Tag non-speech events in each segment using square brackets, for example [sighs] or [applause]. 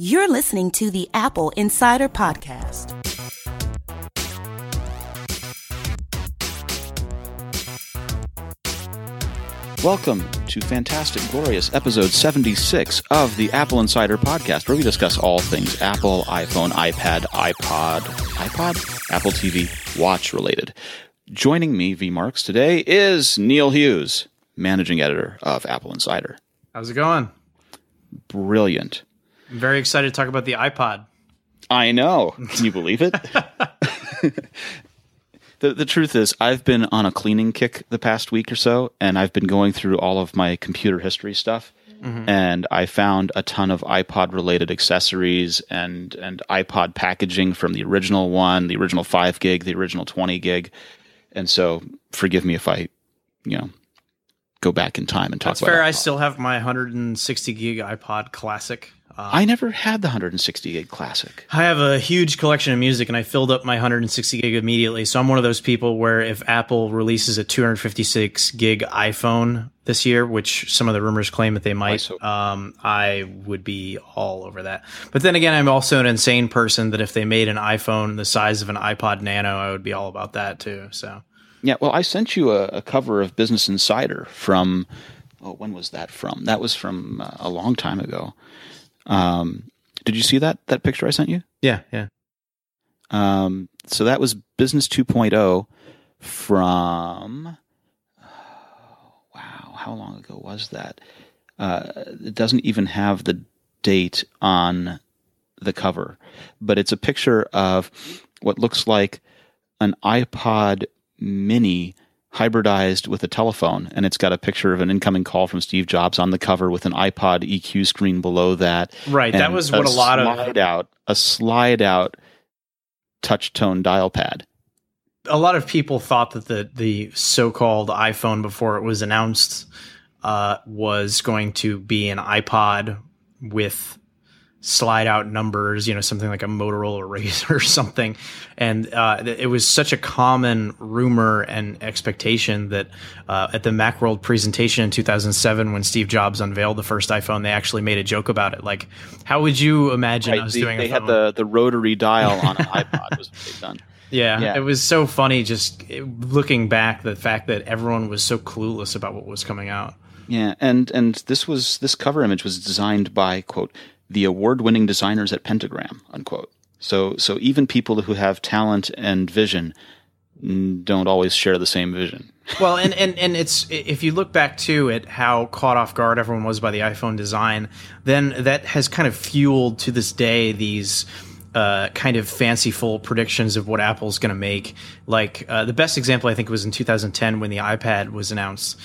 You're listening to the Apple Insider Podcast. Welcome to fantastic, glorious episode 76 of the Apple Insider Podcast, where we discuss all things Apple, iPhone, iPad, iPod, iPod, Apple TV, watch related. Joining me, V Marks, today is Neil Hughes, managing editor of Apple Insider. How's it going? Brilliant. I'm very excited to talk about the iPod. I know. Can you believe it? [laughs] [laughs] the the truth is, I've been on a cleaning kick the past week or so, and I've been going through all of my computer history stuff. Mm-hmm. And I found a ton of iPod related accessories and and iPod packaging from the original one, the original five gig, the original twenty gig. And so, forgive me if I, you know, go back in time and talk That's fair. I still have my 160 gig iPod Classic. Uh, I never had the 160 gig classic. I have a huge collection of music, and I filled up my 160 gig immediately. So I'm one of those people where if Apple releases a 256 gig iPhone this year, which some of the rumors claim that they might, so. um, I would be all over that. But then again, I'm also an insane person that if they made an iPhone the size of an iPod Nano, I would be all about that too. So Yeah, well, I sent you a, a cover of Business Insider from. Oh, when was that from? That was from uh, a long time ago. Um, did you see that that picture I sent you? yeah, yeah. Um, so that was Business 2.0 from. wow, how long ago was that? Uh, it doesn't even have the date on the cover, but it's a picture of what looks like an iPod Mini hybridized with a telephone, and it's got a picture of an incoming call from Steve Jobs on the cover with an iPod EQ screen below that. Right, that was what a lot of- slide out a slide out touch tone dial pad. a lot of people thought that the the so-called iPhone before it was announced uh, was going to be an iPod with slide out numbers, you know, something like a Motorola [laughs] Razr or something. And uh, it was such a common rumor and expectation that uh, at the Macworld presentation in 2007, when Steve Jobs unveiled the first iPhone, they actually made a joke about it. Like, how would you imagine Right, us they, doing they a had phone? the, the rotary dial on an [laughs] iPod was what they've done. Yeah, Yeah. it was so funny just looking back the fact that everyone was so clueless about what was coming out. Yeah, and and this was this cover image was designed by quote the award-winning designers at Pentagram unquote. So so even people who have talent and vision don't always share the same vision. [laughs] Well, and, and and it's if you look back to it, how caught off guard everyone was by the iPhone design, then that has kind of fueled to this day these uh, kind of fanciful predictions of what Apple's going to make. Like uh, the best example I think was in 2010 when the iPad was announced.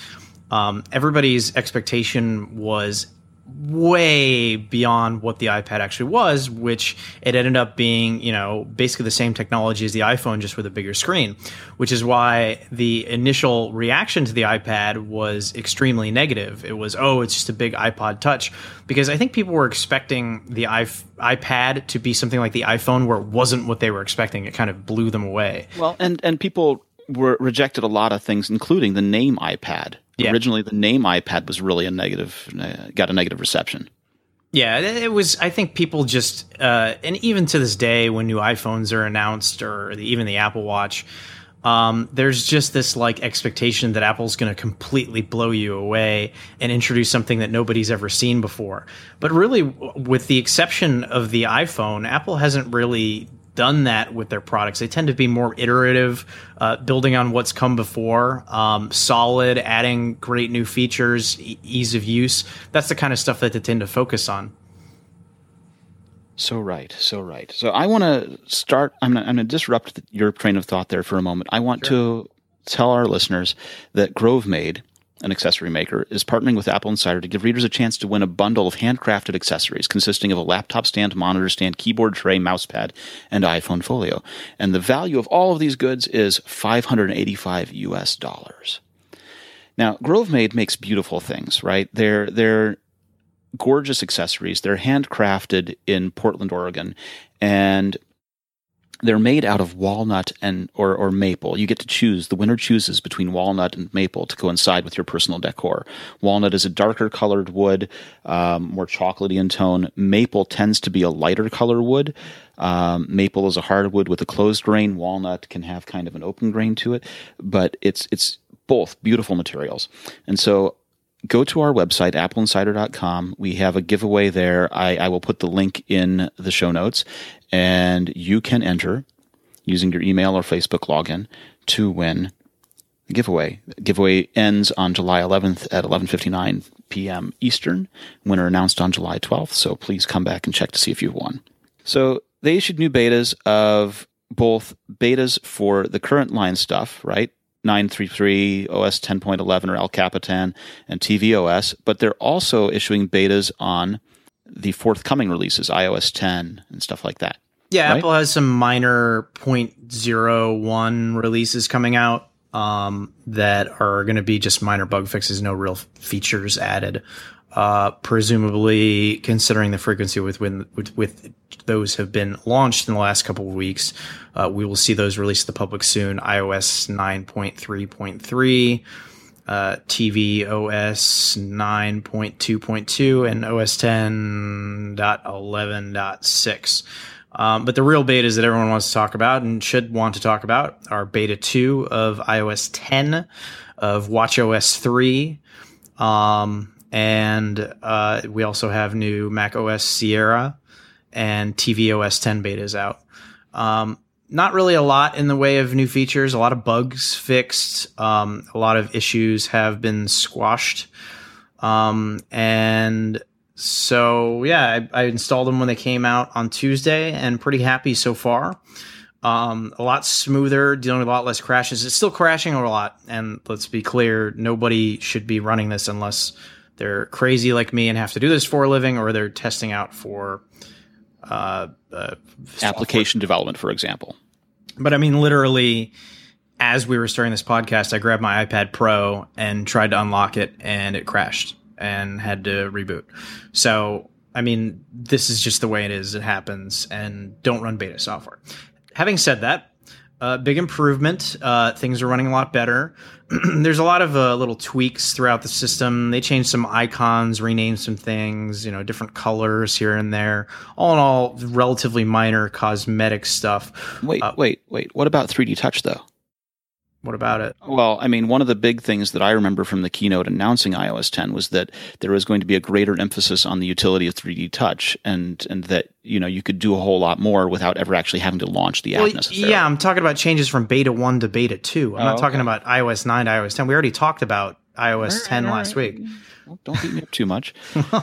Um, everybody's expectation was way beyond what the iPad actually was, which it ended up being, you know, basically the same technology as the iPhone, just with a bigger screen, which is why the initial reaction to the iPad was extremely negative. It was, oh, it's just a big iPod touch. Because I think people were expecting the iP- iPad to be something like the iPhone, where it wasn't what they were expecting. It kind of blew them away. Well, and and people were rejected a lot of things, including the name iPad. Yeah. Originally, the name iPad was really a negative, uh, got a negative reception. Yeah, it was. I think people just, uh, and even to this day, when new iPhones are announced or the, even the Apple Watch, um, there's just this like expectation that Apple's going to completely blow you away and introduce something that nobody's ever seen before. But really, w- with the exception of the iPhone, Apple hasn't really done that with their products. They tend to be more iterative, uh, building on what's come before, um, solid, adding great new features, e- ease of use. That's the kind of stuff that they tend to focus on. So right, so right. So I want to start. I'm going I'm to disrupt your train of thought there for a moment. I want to tell our listeners that Grove Made, an accessory maker, is partnering with Apple Insider to give readers a chance to win a bundle of handcrafted accessories consisting of a laptop stand, monitor stand, keyboard tray, mousepad, and iPhone Folio. And the value of all of these goods is 585 US dollars. Now, Grove Made makes beautiful things, right? They're they're gorgeous accessories. They're handcrafted in Portland, Oregon, and they're made out of walnut and or, or maple. You get to choose. The winner chooses between walnut and maple to coincide with your personal decor. Walnut is a darker colored wood, um, more chocolatey in tone. Maple tends to be a lighter color wood. Um, maple is a hardwood with a closed grain. Walnut can have kind of an open grain to it, but it's it's both beautiful materials. And so go to our website, appleinsider.com. We have a giveaway there. I, I will put the link in the show notes, and you can enter using your email or Facebook login to win the giveaway. The giveaway ends on July 11th at 11:59 p.m. Eastern. Winner announced on July 12th. So please come back and check to see if you've won. So they issued new betas of both betas for the current line stuff, right? 933, OS 10.11 or El Capitan, and tvOS, but they're also issuing betas on the forthcoming releases, iOS 10 and stuff like that. Yeah, right? Apple has some minor 0.01 releases coming out um, that are going to be just minor bug fixes, no real features added. Uh, presumably, considering the frequency with when with, with, those have been launched in the last couple of weeks, uh, we will see those released to the public soon. iOS 9.3.3, uh, tvOS 9.2.2, and OS 10.11.6. Um, but the real betas that everyone wants to talk about and should want to talk about are beta 2 of iOS 10, of WatchOS 3, um, and uh, we also have new Mac OS Sierra and tvOS 10 betas out. Um, not really a lot in the way of new features. A lot of bugs fixed. Um, a lot of issues have been squashed. Um, and so, yeah, I, I, installed them when they came out on Tuesday and pretty happy so far. Um, a lot smoother, dealing with a lot less crashes. It's still crashing a lot. And let's be clear, nobody should be running this unless they're crazy like me and have to do this for a living, or they're testing out for uh, uh, application development, for example. But I mean, literally, as we were starting this podcast, I grabbed my iPad Pro and tried to unlock it, and it crashed and had to reboot. So, I mean, this is just the way it is. It happens, and don't run beta software. Having said that, uh, big improvement. Uh, things are running a lot better. [clears throat] There's a lot of uh, little tweaks throughout the system. They changed some icons, renamed some things, you know, different colors here and there. All in all, relatively minor cosmetic stuff. Wait, uh, wait, wait. What about 3D Touch though? What about it? Well, I mean, one of the big things that I remember from the keynote announcing iOS 10 was that there was going to be a greater emphasis on the utility of 3D Touch, and and that you know you could do a whole lot more without ever actually having to launch the well, app necessarily. Yeah, I'm talking about changes from Beta 1 to Beta 2. I'm oh, not talking okay. about iOS 9 to iOS 10. We already talked about iOS right, 10 last week. Well, don't beat me up too much. [laughs] uh,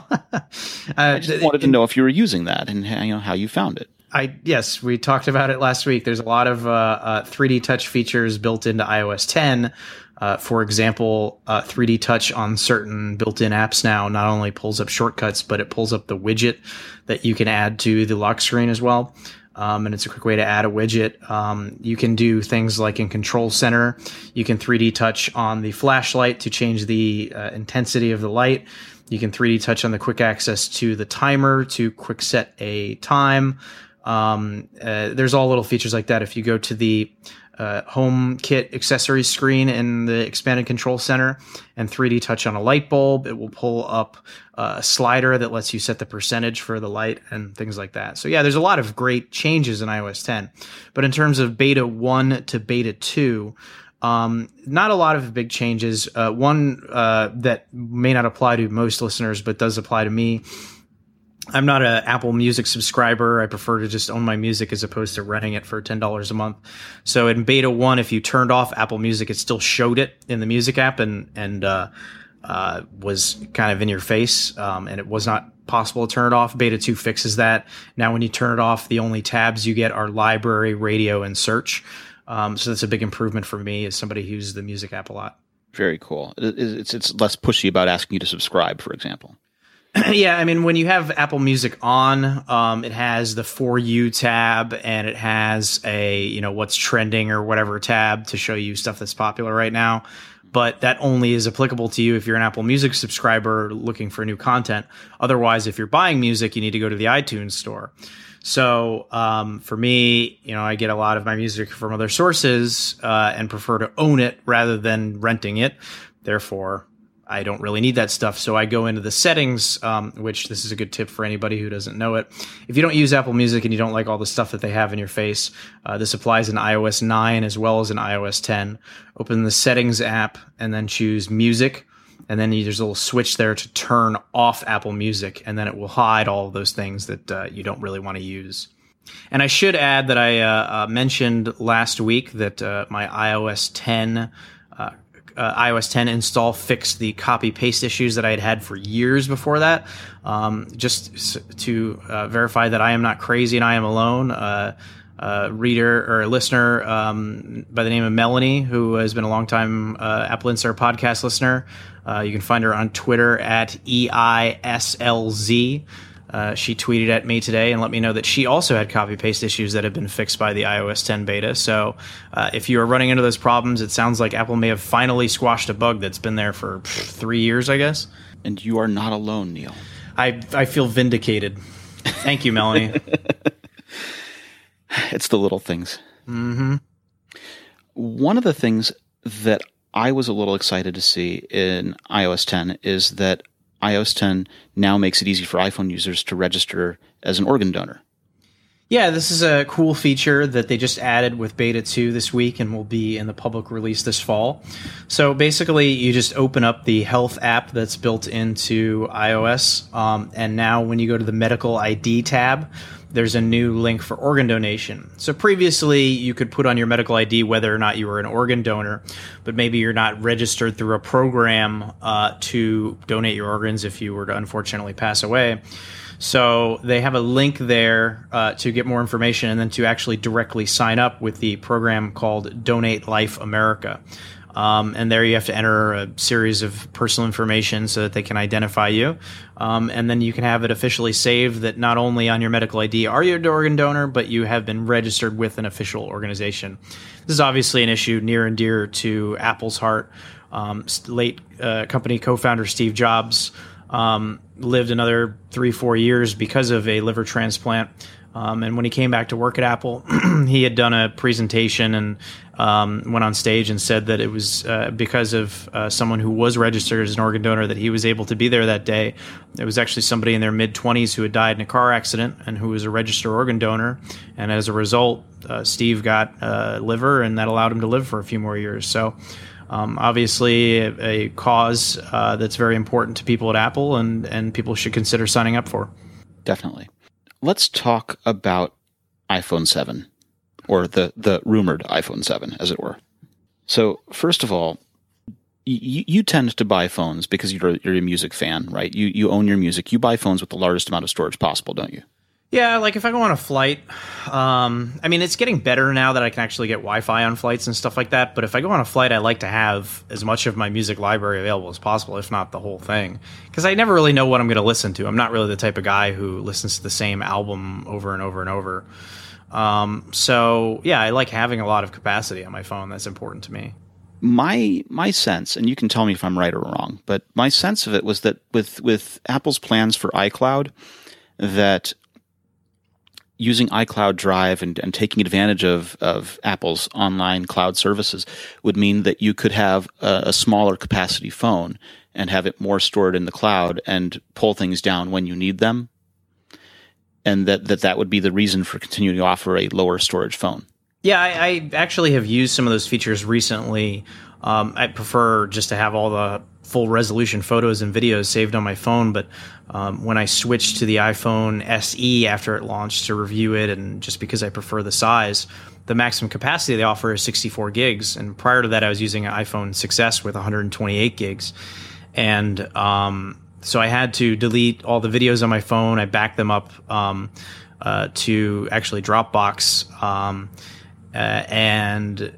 I just wanted to know if you were using that and you know how you found it. I yes, we talked about it last week. There's a lot of uh, uh, 3D touch features built into iOS 10. Uh, for example, 3D uh, touch on certain built-in apps now not only pulls up shortcuts, but it pulls up the widget that you can add to the lock screen as well. Um, and it's a quick way to add a widget. Um, you can do things like in Control Center, you can 3D touch on the flashlight to change the uh, intensity of the light. You can 3D touch on the quick access to the timer to quick set a time. Um, uh, there's all little features like that. If you go to the uh, HomeKit accessories screen in the expanded control center and 3D touch on a light bulb, it will pull up a slider that lets you set the percentage for the light and things like that. So yeah, there's a lot of great changes in iOS 10. But in terms of beta 1 to beta 2, um, not a lot of big changes. Uh, one uh, that may not apply to most listeners, but does apply to me I'm not an Apple Music subscriber. I prefer to just own my music as opposed to renting it for ten dollars a month. So in beta one, if you turned off Apple Music, it still showed it in the music app and and uh, uh, was kind of in your face, um, and it was not possible to turn it off. Beta two fixes that. Now, when you turn it off, the only tabs you get are library, radio, and search. Um, so that's a big improvement for me as somebody who uses the music app a lot. Very cool. It's it's less pushy about asking you to subscribe, for example. [clears throat] yeah, I mean, when you have Apple Music on, um, it has the For You tab and it has a, you know, what's trending or whatever tab to show you stuff that's popular right now. but that only is applicable to you if you're an Apple Music subscriber looking for new content. Otherwise, if you're buying music, you need to go to the iTunes store. So um, for me, you know, I get a lot of my music from other sources uh, and prefer to own it rather than renting it. Therefore, I don't really need that stuff. So I go into the settings, um, which this is a good tip for anybody who doesn't know it. If you don't use Apple Music and you don't like all the stuff that they have in your face, uh, this applies in iOS 9 as well as in iOS 10. Open the settings app and then choose music. And then there's a little switch there to turn off Apple Music, and then it will hide all of those things that uh, you don't really want to use. And I should add that I uh, uh mentioned last week that uh, my iOS 10 uh, iOS 10 install fixed the copy paste issues that I had had for years before that. Um, just to uh, verify that I am not crazy and I am alone. Uh, reader or a listener um, by the name of Melanie, who has been a long time uh, Apple Insider podcast listener. Uh, you can find her on Twitter at EISLZ. Uh, she tweeted at me today and let me know that she also had copy paste issues that have been fixed by the iOS 10 beta. So, uh, if you are running into those problems, it sounds like Apple may have finally squashed a bug that's been there for three years, I guess. And you are not alone, Neil. I I feel vindicated. Thank you, Melanie. [laughs] it's the little things. Mm-hmm. One of the things that I was a little excited to see in iOS 10 is that iOS 10 now makes it easy for iPhone users to register as an organ donor. Yeah, this is a cool feature that they just added with Beta 2 this week and will be in the public release this fall. So basically, you just open up the health app that's built into iOS. Um, and now, when you go to the medical ID tab, there's a new link for organ donation. So previously, you could put on your medical ID whether or not you were an organ donor, but maybe you're not registered through a program uh, to donate your organs if you were to unfortunately pass away. So they have a link there uh, to get more information and then to actually directly sign up with the program called Donate Life America. Um, and there you have to enter a series of personal information so that they can identify you. Um, and then you can have it officially saved that not only on your medical ID are you an organ donor, but you have been registered with an official organization. This is obviously an issue near and dear to Apple's heart. Um, late uh, company co founder Steve Jobs um, lived another three, four years because of a liver transplant. Um, and when he came back to work at Apple, [clears throat] he had done a presentation and um, went on stage and said that it was uh, because of uh, someone who was registered as an organ donor that he was able to be there that day. It was actually somebody in their mid 20s who had died in a car accident and who was a registered organ donor. And as a result, uh, Steve got a liver, and that allowed him to live for a few more years. So, um, obviously, a, a cause uh, that's very important to people at Apple, and, and people should consider signing up for. Definitely let's talk about iPhone 7 or the, the rumored iPhone 7, as it were. So, first of all, you, you tend to buy phones because you're, you're a music fan, right? You, you own your music. You buy phones with the largest amount of storage possible, don't you? Yeah, like if I go on a flight, um, I mean, it's getting better now that I can actually get Wi-Fi on flights and stuff like that. But if I go on a flight, I like to have as much of my music library available as possible, if not the whole thing, because I never really know what I'm going to listen to. I'm not really the type of guy who listens to the same album over and over and over. Um, so yeah, I like having a lot of capacity on my phone. That's important to me my my sense, and you can tell me if I'm right or wrong, but my sense of it was that with with Apple's plans for iCloud, that using iCloud Drive and, and taking advantage of, of Apple's online cloud services would mean that you could have a, a, smaller capacity phone and have it more stored in the cloud and pull things down when you need them. And that, that that would be the reason for continuing to offer a lower storage phone. Yeah, I, I actually have used some of those features recently. Um, I prefer just to have all the full resolution photos and videos saved on my phone. But um, when I switched to the iPhone SE after it launched to review it, and just because I prefer the size, the maximum capacity they offer is 64 gigs. And prior to that, I was using an iPhone 6s with 128 gigs. And um, so I had to delete all the videos on my phone. I backed them up um, uh, to actually Dropbox. Um, uh, and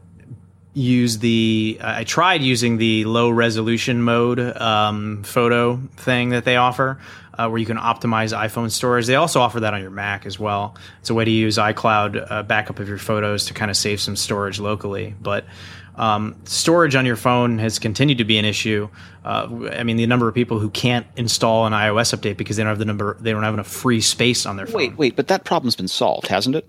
use the. I tried using the low resolution mode um, photo thing that they offer, uh, where you can optimize iPhone storage. They also offer that on your Mac as well. It's a way to use iCloud uh, backup of your photos to kind of save some storage locally, but. Um, storage on your phone has continued to be an issue. Uh, I mean, the number of people who can't install an iOS update because they don't have the number, they don't have enough free space on their phone. Wait, wait, but that problem's been solved, hasn't it?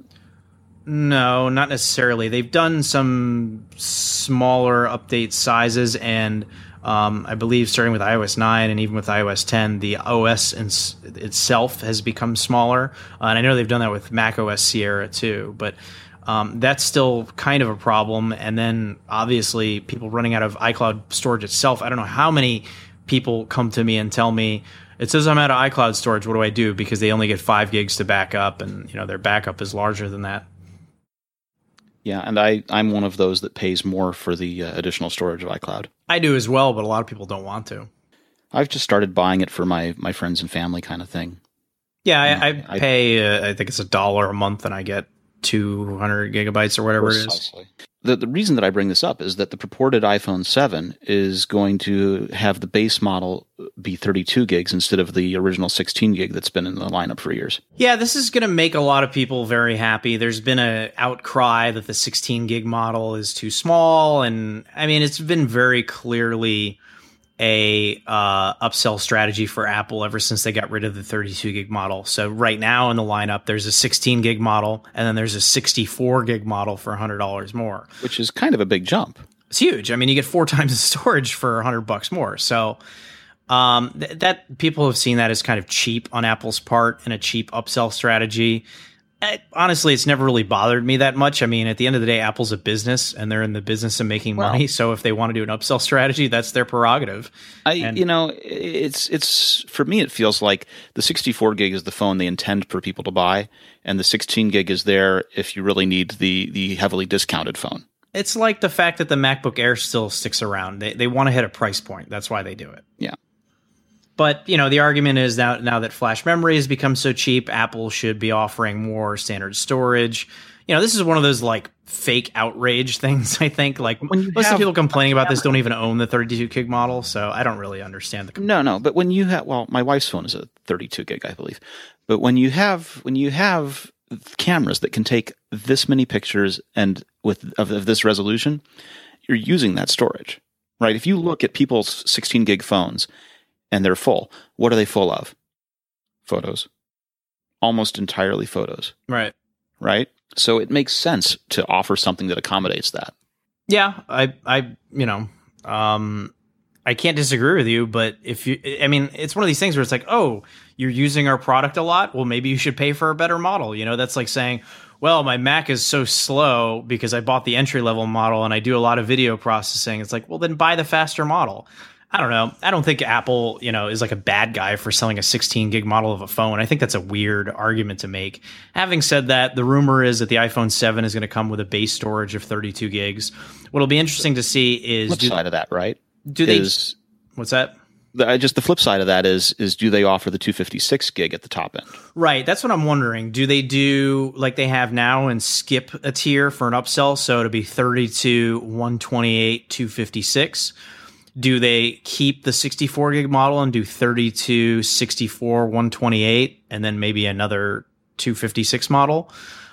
No, not necessarily. They've done some smaller update sizes, and um, I believe starting with iOS 9 and even with iOS 10, the OS itself has become smaller. Uh, and I know they've done that with Mac OS Sierra too, but um, that's still kind of a problem. And then obviously, people running out of iCloud storage itself. I don't know how many people come to me and tell me it says I'm out of iCloud storage. What do I do? Because they only get five gigs to back up, and you know their backup is larger than that. Yeah, and I I'm one of those that pays more for the uh, additional storage of iCloud. I do as well, but a lot of people don't want to. I've just started buying it for my my friends and family kind of thing. Yeah, I, I, I pay. Uh, I think it's a dollar a month, and I get 200 gigabytes or whatever precisely. it is. The, the reason that I bring this up is that the purported iPhone 7 is going to have the base model be 32 gigs instead of the original 16 gig that's been in the lineup for years. Yeah, this is going to make a lot of people very happy. There's been an outcry that the 16 gig model is too small and I mean it's been very clearly a uh, upsell strategy for Apple ever since they got rid of the 32 gig model. So right now in the lineup, there's a 16 gig model, and then there's a 64 gig model for $100 more, which is kind of a big jump. It's huge. I mean, you get four [laughs] times the storage for 100 bucks more. So um, th- that people have seen that as kind of cheap on Apple's part and a cheap upsell strategy. I, honestly, it's never really bothered me that much. I mean, at the end of the day, Apple's a business and they're in the business of making money. [laughs] So if they want to do an upsell strategy, that's their prerogative. I, and, you know, it's it's for me, it feels like the 64 gig is the phone they intend for people to buy, and the 16 gig is there if you really need the the heavily discounted phone. It's like the fact that the MacBook Air still sticks around. They they want to hit a price point. That's why they do it. Yeah. But you know, the argument is now now that flash memory has become so cheap, Apple should be offering more standard storage. You know, this is one of those like fake outrage [laughs] things. I think like most of people complaining about this don't even own the 32 gig model, so I don't really understand the. No, no, but when you have well, my wife's phone is a 32 gig, I believe. But when you have when you have cameras that can take this many pictures and with of, of this resolution, you're using that storage, right? If you look at people's 16 gig phones and they're full. What are they full of? Photos. Almost entirely photos. Right. Right? So it makes sense to offer something that accommodates that. Yeah, I I you know, um I can't disagree with you, but if you I mean, it's one of these things where it's like, "Oh, you're using our product a lot? Well, maybe you should pay for a better model." You know, that's like saying, "Well, my Mac is so slow because I bought the entry level model and I do a lot of video processing." It's like, "Well, then buy the faster model." I don't know. I don't think Apple, you know, is like a bad guy for selling a 16 gig model of a phone. I think that's a weird argument to make. Having said that, the rumor is that the iPhone 7 is going to come with a base storage of 32 gigs. What'll be interesting to see is flip do, side of that, right? Do they? Is, what's that? The, just the flip side of that is is do they offer the 256 gig at the top end? Right. That's what I'm wondering. Do they do like they have now and skip a tier for an upsell, so to be 32, 128, 256? Do they keep the 64 gig model and do 32, 64, 128, and then maybe another 256 model?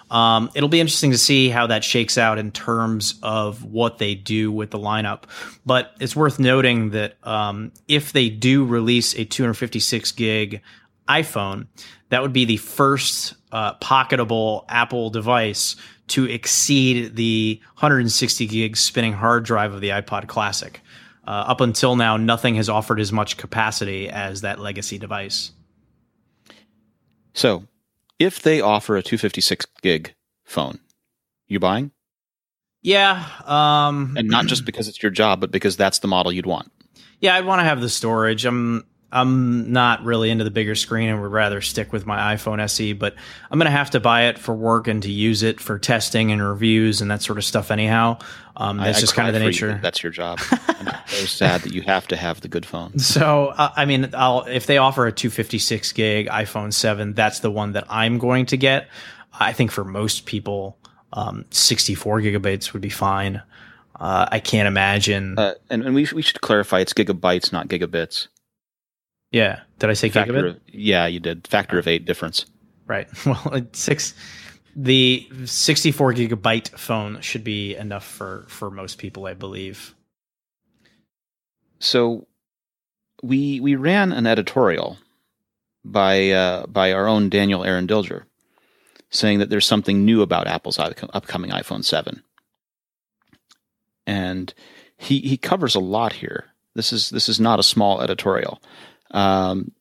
Um, it'll be interesting to see how that shakes out in terms of what they do with the lineup. But it's worth noting that um, if they do release a 256 gig iPhone, that would be the first uh, pocketable Apple device to exceed the 160 gig spinning hard drive of the iPod Classic. Uh, up until now, nothing has offered as much capacity as that legacy device. So, if they offer a 256 gig phone, you buying? Yeah, um, and not just because it's your job, but because that's the model you'd want. Yeah, I'd want to have the storage. I'm I'm not really into the bigger screen and would rather stick with my iPhone SE, but I'm going to have to buy it for work and to use it for testing and reviews and that sort of stuff anyhow. Um, that's I, just I kind of the nature. You. That's your job. [laughs] it's so sad that you have to have the good phone. [laughs] So, uh, I mean, I'll, if they offer a 256 gig iPhone 7, that's the one that I'm going to get. I think for most people, um, 64 gigabytes would be fine. Uh, I can't imagine. Uh, and, and we we should clarify it's gigabytes, not gigabits. yeah, did I say Factor gigabit? of, yeah, you did. Factor of eight difference. Right. [laughs] Well, six. The 64 gigabyte phone should be enough for for most people, I believe. So we we ran an editorial by uh, by our own Daniel Eran Dilger, saying that there's something new about Apple's upcoming iPhone 7, and he he covers a lot here. This is this is not a small editorial, um,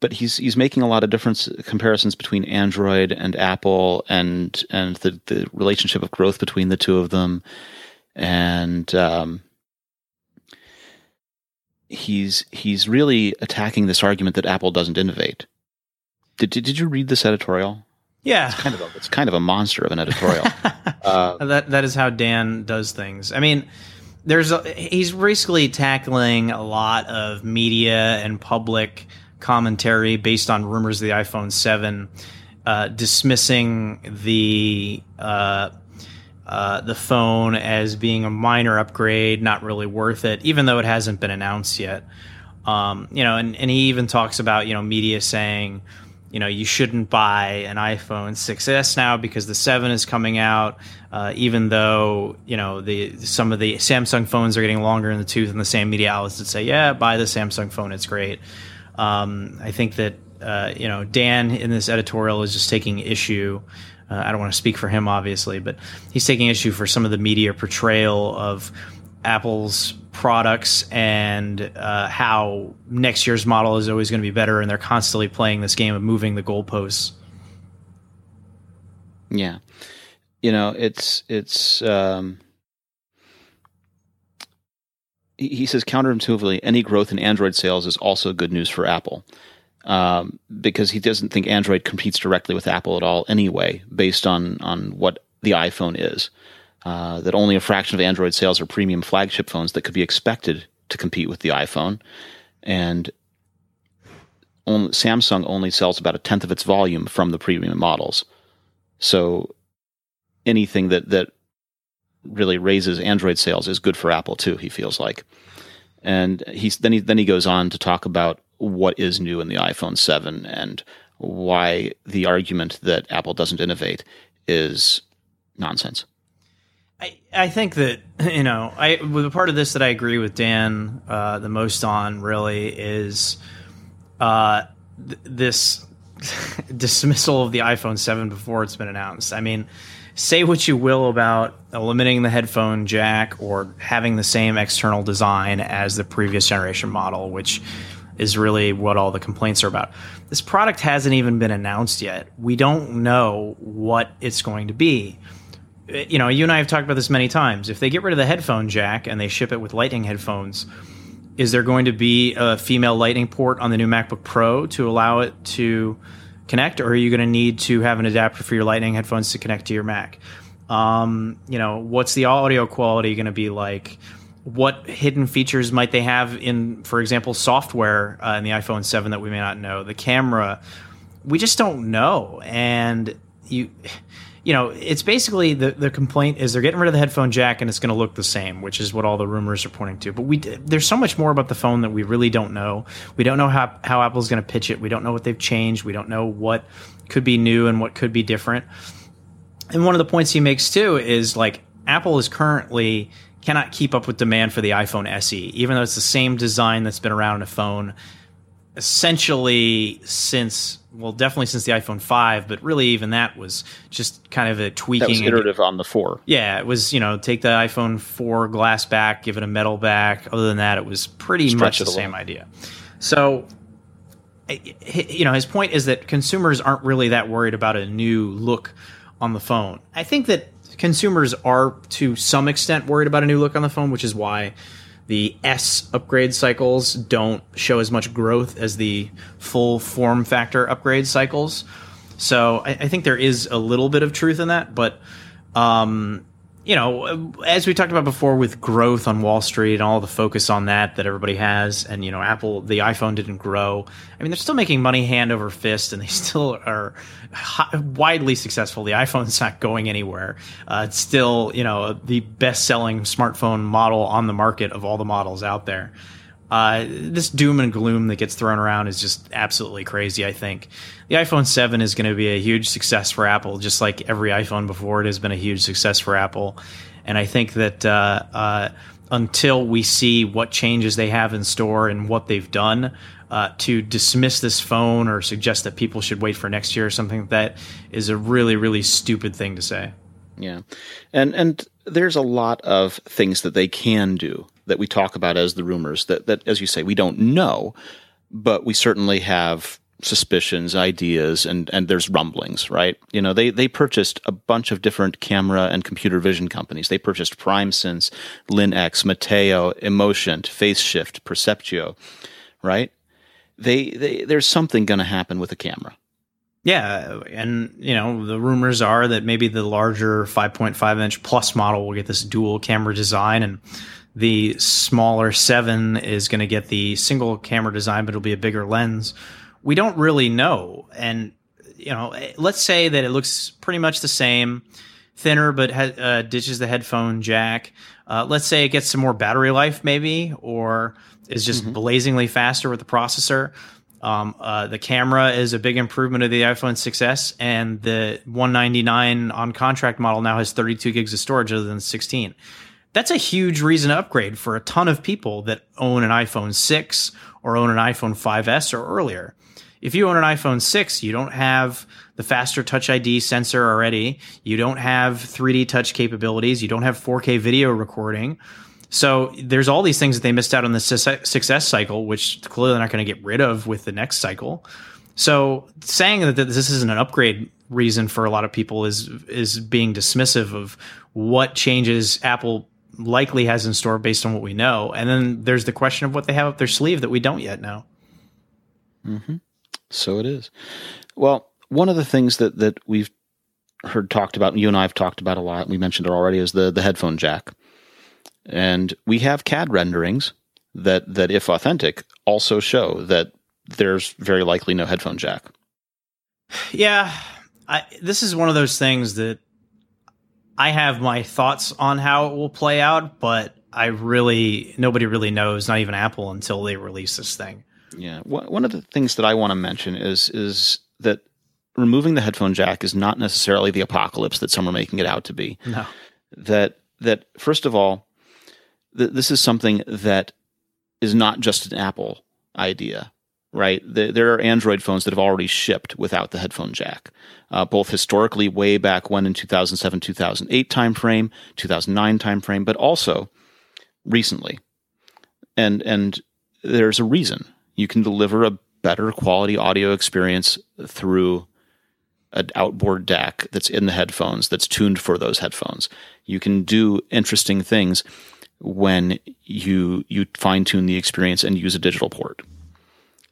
but he's he's making a lot of difference comparisons between Android and Apple, and and the the relationship of growth between the two of them, and um, he's he's really attacking this argument that Apple doesn't innovate. Did did, did you read this editorial? Yeah. It's kind of a it's kind of a monster of an editorial. [laughs] uh, that that is how Dan does things. I mean, there's a, he's basically tackling a lot of media and public commentary based on rumors of the iPhone 7, uh, dismissing the uh, uh, the phone as being a minor upgrade, not really worth it, even though it hasn't been announced yet. Um, you know, and, and he even talks about you know media saying you know you shouldn't buy an iphone 6s now because the 7 is coming out uh, even though you know the some of the samsung phones are getting longer in the tooth and the same media outlets that say yeah buy the samsung phone it's great um, i think that uh, you know dan in this editorial is just taking issue uh, i don't want to speak for him obviously but he's taking issue for some of the media portrayal of Apple's products and uh, how next year's model is always going to be better, and they're constantly playing this game of moving the goalposts. yeah, you know it's it's. Um, he says counterintuitively, any growth in Android sales is also good news for Apple. Um, because he doesn't think Android competes directly with Apple at all anyway, based on on what the iPhone is. Uh, that only a fraction of Android sales are premium flagship phones that could be expected to compete with the iPhone, and only, Samsung only sells about a tenth of its volume from the premium models. So anything that that really raises Android sales is good for Apple too. He feels like, and he's then he then he goes on to talk about what is new in the iPhone Seven and why the argument that Apple doesn't innovate is nonsense. I, I think that [laughs] you know I the part of this that I agree with Dan uh, the most on really is uh, th- this [laughs] dismissal of the iPhone 7 before it's been announced. I mean, say what you will about eliminating the headphone jack or having the same external design as the previous generation model, which is really what all the complaints are about. This product hasn't even been announced yet. We don't know what it's going to be uh, you know, you and I have talked about this many times. If they get rid of the headphone jack and they ship it with Lightning headphones, is there going to be a female Lightning port on the new MacBook Pro to allow it to connect, or are you going to need to have an adapter for your Lightning headphones to connect to your Mac? Um, you know, what's the audio quality going to be like? What hidden features might they have in, for example, software uh, in the iPhone 7 that we may not know? The camera, we just don't know. And you you know, it's basically the, the complaint is they're getting rid of the headphone jack and it's going to look the same, which is what all the rumors are pointing to. But we there's so much more about the phone that we really don't know. We don't know how how Apple's going to pitch it. We don't know what they've changed. We don't know what could be new and what could be different. And one of the points he makes too is like Apple is currently cannot keep up with demand for the iPhone SE, even though it's the same design that's been around in a phone essentially since well definitely since the iphone 5 but really even that was just kind of a tweaking That was iterative on the four. yeah it was you know take the iphone 4 glass back give it a metal back. Other than that it was pretty Stretch much the same idea. So you know his point is that consumers aren't really that worried about a new look on the phone. I think that consumers are to some extent worried about a new look on the phone which is why the S upgrade cycles don't show as much growth as the full form factor upgrade cycles. So I, I think there is a little bit of truth in that, but um, you know, as we talked about before with growth on Wall Street and all the focus on that that everybody has, and you know, Apple, the iPhone didn't grow. I mean, they're still making money hand over fist, and they [laughs] still are widely successful. The iPhone's not going anywhere. Uh, it's still, you know, the best-selling smartphone model on the market of all the models out there. Uh, this doom and gloom that gets thrown around is just absolutely crazy. I think the iPhone 7 is going to be a huge success for Apple, just like every iPhone before it has been a huge success for Apple. And I think that uh, uh, until we see what changes they have in store and what they've done, uh, to dismiss this phone or suggest that people should wait for next year or something like that is a really, really stupid thing to say. Yeah, and and there's a lot of things that they can do that we talk about as the rumors that, that, as you say, we don't know, but we certainly have suspicions, ideas, and, and there's rumblings, right? You know, they, they purchased a bunch of different camera and computer vision companies. They purchased PrimeSense, LinX, Metaio, Emotient, FaceShift, Perceptio, right? They, they there's something going to happen with the camera. Yeah, and you know the rumors are that maybe the larger 5.5 inch plus model will get this dual camera design, and the smaller seven is going to get the single camera design, but it'll be a bigger lens. We don't really know. And, you know, let's say that it looks pretty much the same, thinner, but ha- uh, ditches the headphone jack. Uh, let's say it gets some more battery life, maybe, or is just mm-hmm. blazingly faster with the processor. Um, uh, the camera is a big improvement of the iPhone 6s, and the 199 on contract model now has 32 gigs of storage other than 16 that's a huge reason to upgrade for a ton of people that own an iPhone 6 or own an iPhone 5S or earlier. If you own an iPhone 6, you don't have the faster Touch ID sensor already. You don't have 3D touch capabilities. You don't have 4K video recording. So there's all these things that they missed out on the 6S cycle, which clearly they're not going to get rid of with the next cycle. So saying that this isn't an upgrade reason for a lot of people is is being dismissive of what changes Apple likely has in store based on what we know. And then there's the question of what they have up their sleeve that we don't yet know. Mm-hmm. So it is. Well, one of the things that that we've heard talked about, and you and I have talked about a lot, we mentioned it already, is the the headphone jack. And we have CAD renderings that that, if authentic, also show that there's very likely no headphone jack. Yeah, I, this is one of those things that I have my thoughts on how it will play out, but I really nobody really knows, not even Apple, until they release this thing. Yeah, one of the things that I want to mention is is that removing the headphone jack is not necessarily the apocalypse that some are making it out to be. No, that that first of all, th- this is something that is not just an Apple idea right? The, there are Android phones that have already shipped without the headphone jack, uh, both historically way back when in 2007, 2008 timeframe, 2009 timeframe, but also recently. And and there's a reason you can deliver a better quality audio experience through an outboard DAC that's in the headphones that's tuned for those headphones. You can do interesting things when you you fine tune the experience and use a digital port.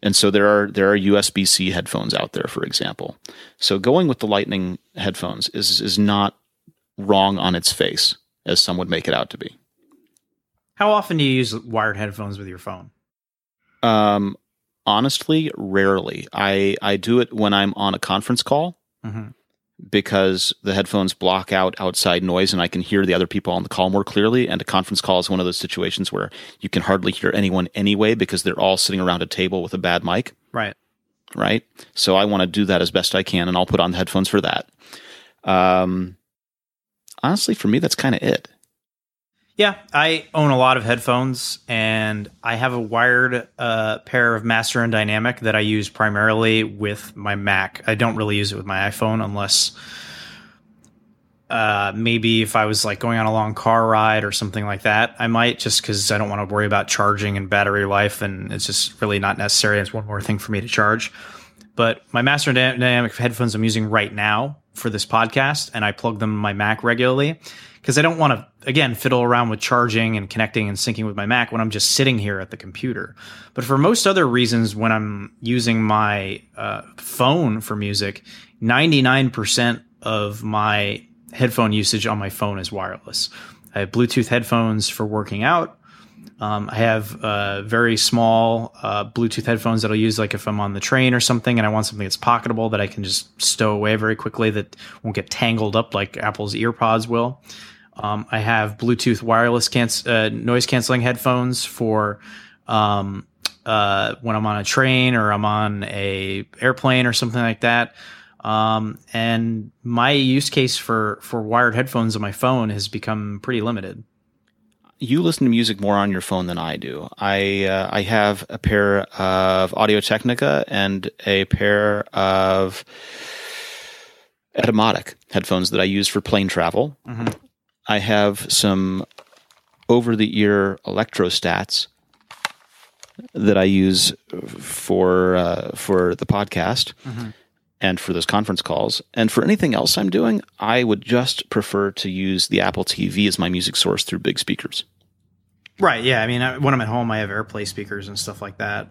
And so there are there are USB C headphones out there, for example. So going with the Lightning headphones is is not wrong on its face, as some would make it out to be. How often do you use wired headphones with your phone? Um, honestly, rarely. I I do it when I'm on a conference call. Mm-hmm because the headphones block out outside noise and I can hear the other people on the call more clearly. And a conference call is one of those situations where you can hardly hear anyone anyway because they're all sitting around a table with a bad mic. Right. Right. So I want to do that as best I can and I'll put on the headphones for that. Um, honestly, for me, that's kind of it. Yeah, I own a lot of headphones, and I have a wired uh, pair of Master and Dynamic that I use primarily with my Mac. I don't really use it with my iPhone unless uh, maybe if I was like going on a long car ride or something like that, I might just because I don't want to worry about charging and battery life, and it's just really not necessary. It's one more thing for me to charge. But my Master and Dynamic headphones I'm using right now for this podcast, and I plug them in my Mac regularly because I don't want to again fiddle around with charging and connecting and syncing with my Mac when I'm just sitting here at the computer. But for most other reasons, when I'm using my uh, phone for music, 99% of my headphone usage on my phone is wireless. I have Bluetooth headphones for working out. Um, I have uh, very small uh, Bluetooth headphones that I'll use like if I'm on the train or something and I want something that's pocketable that I can just stow away very quickly that won't get tangled up like Apple's EarPods will. Um, I have Bluetooth wireless uh, noise canceling headphones for um, uh, when I'm on a train or I'm on a airplane or something like that. Um, and my use case for for wired headphones on my phone has become pretty limited you listen to music more on your phone than I do. I uh, I have a pair of Audio Technica and a pair of Etymotic headphones that I use for plane travel. Mm-hmm. I have some over the ear electrostats that I use for uh, for the podcast. Mm-hmm and for those conference calls. And for anything else I'm doing, I would just prefer to use the Apple TV as my music source through big speakers. Right. Yeah. I mean, when I'm at home, I have AirPlay speakers and stuff like that.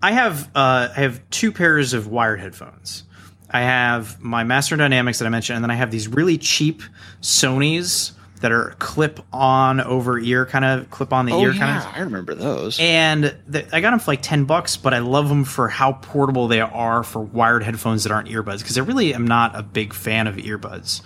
I have uh, I have two pairs of wired headphones. I have my Master Dynamics that I mentioned, and then I have these really cheap Sony's that are clip on over ear kind of clip on the oh, ear yeah, kind of. I remember those. And I got them for like 10 bucks, but I love them for how portable they are for wired headphones that aren't earbuds because I really am not a big fan of earbuds.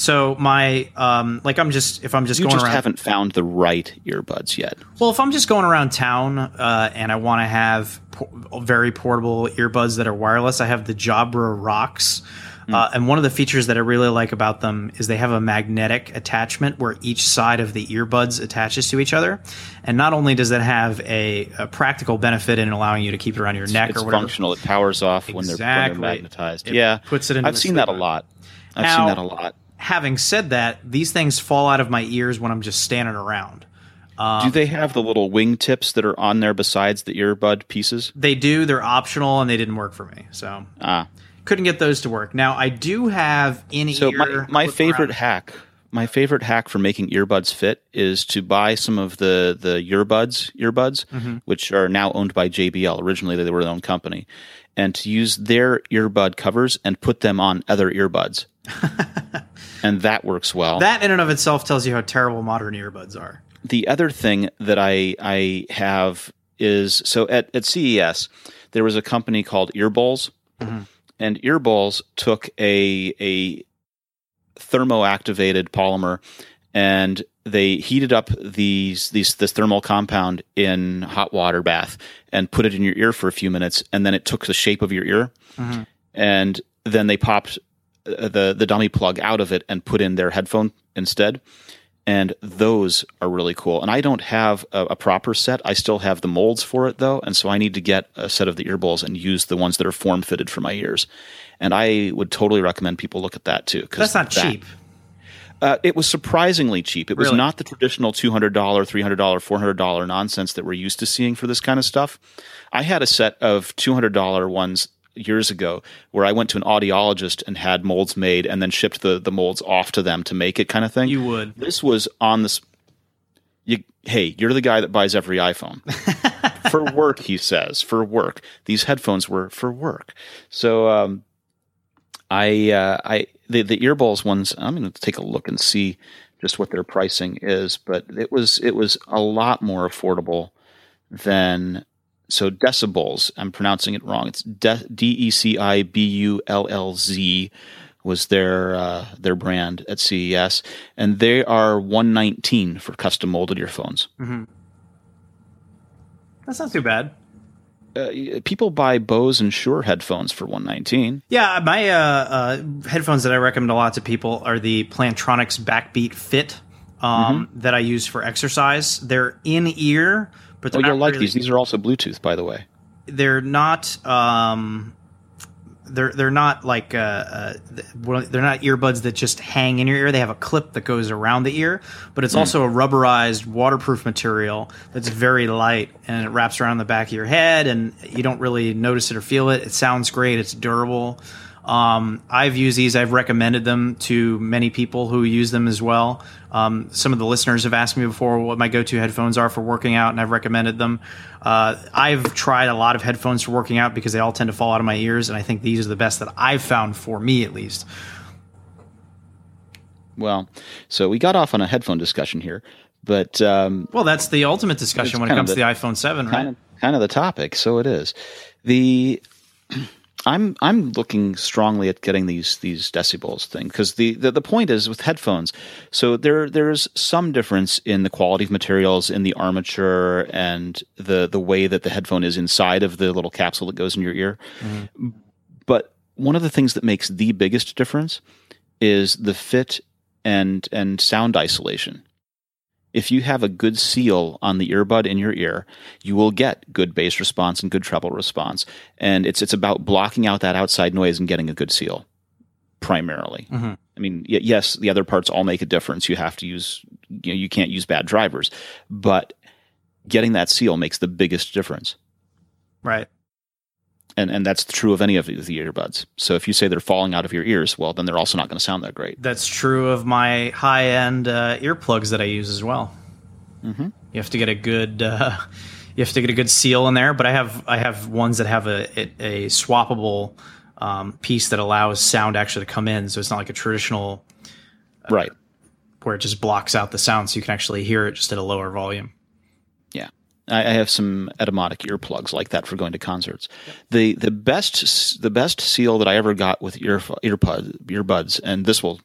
So my um, like I'm just if I'm just you going just around, haven't found the right earbuds yet. Well, if I'm just going around town uh, and I want to have po- very portable earbuds that are wireless, I have the Jabra Rox. Mm. Uh, and one of the features that I really like about them is they have a magnetic attachment where each side of the earbuds attaches to each other. And not only does that have a, a practical benefit in allowing you to keep it around your neck it's or whatever, functional. It powers off exactly. when, they're, when they're magnetized. It yeah, puts it into. I've seen that a lot. I've now, seen that a lot. Having said that, these things fall out of my ears when I'm just standing around. Um, do they have the little wing tips that are on there besides the earbud pieces? They do. They're optional, and they didn't work for me. So ah couldn't get those to work. Now I do have in. So my, my favorite hack, my favorite hack for making earbuds fit is to buy some of the the Yurbuds earbuds, mm-hmm. which are now owned by JBL. Originally they were their own company, and to use their earbud covers and put them on other earbuds. [laughs] and that works well. That in and of itself tells you how terrible modern earbuds are. The other thing that I I have is so at, at CES there was a company called Earbulls. Mm-hmm and Earbulls took a a thermoactivated polymer and they heated up these these this thermal compound in hot water bath and put it in your ear for a few minutes and then it took the shape of your ear mm-hmm. and then they popped uh, the the dummy plug out of it and put in their headphone instead and those are really cool. And I don't have a, a, proper set. I still have the molds for it though, and so I need to get a set of the earbulls and use the ones that are form fitted for my ears. And I would totally recommend people look at that too. That's not that, cheap. Uh, it was surprisingly cheap. It was really? not the traditional two hundred dollar, three hundred dollar, four hundred dollar nonsense that we're used to seeing for this kind of stuff. I had a set of two hundred dollar ones years ago where I went to an audiologist and had molds made and then shipped the the molds off to them to make it kind of thing. You would. This was on this you hey, you're the guy that buys every iPhone. [laughs] for work, he says. For work. These headphones were for work. So um I uh I the the earbulls ones, I'm going to take a look and see just what their pricing is, but it was it was a lot more affordable than so decibels. I'm pronouncing it wrong. It's D E C I B U L L Z was their uh, their brand at CES, and they are 119 for custom molded earphones. Mm-hmm. That's not too bad. Uh, people buy Bose and Shure headphones for 119. Yeah, my uh, uh, headphones that I recommend a lot to people are the Plantronics Backbeat Fit um, mm-hmm. that I use for exercise. They're in ear but they're oh, you'll like really, these. These are also Bluetooth, by the way. They're not. Um, they're they're not like uh, uh, they're not earbuds that just hang in your ear. They have a clip that goes around the ear, but it's mm. also a rubberized, waterproof material that's very light and it wraps around the back of your head, and you don't really notice it or feel it. It sounds great. It's durable. Um, I've used these. I've recommended them to many people who use them as well. Um, some of the listeners have asked me before what my go-to headphones are for working out, and I've recommended them. Uh, I've tried a lot of headphones for working out because they all tend to fall out of my ears, and I think these are the best that I've found for me, at least. Well, so we got off on a headphone discussion here, but um, well, that's the ultimate discussion when it comes of to the iPhone Seven, right? kind of kind of the topic. So it is. The I'm I'm looking strongly at getting these these Decibullz thing because the, the the point is with headphones. So there there's some difference in the quality of materials in the armature and the the way that the headphone is inside of the little capsule that goes in your ear. Mm-hmm. But one of the things that makes the biggest difference is the fit and and sound isolation. If you have a good seal on the earbud in your ear, you will get good bass response and good treble response. And it's it's about blocking out that outside noise and getting a good seal, primarily. Mhm. I mean, y- yes, the other parts all make a difference. You have to use, you know, you can't use bad drivers, but getting that seal makes the biggest difference. Right. And and that's true of any of the earbuds. So if you say they're falling out of your ears, well, then they're also not going to sound that great. That's true of my high end uh, earplugs that I use as well. Mm-hmm. You have to get a good uh, [laughs] you have to get a good seal in there. But I have I have ones that have a a, a swappable um, piece that allows sound actually to come in, so it's not like a traditional Right. where it just blocks out the sound, so you can actually hear it just at a lower volume. I, I have some etymotic earplugs like that for going to concerts. The the best the best seal that I ever got with ear earpod earbuds, and this will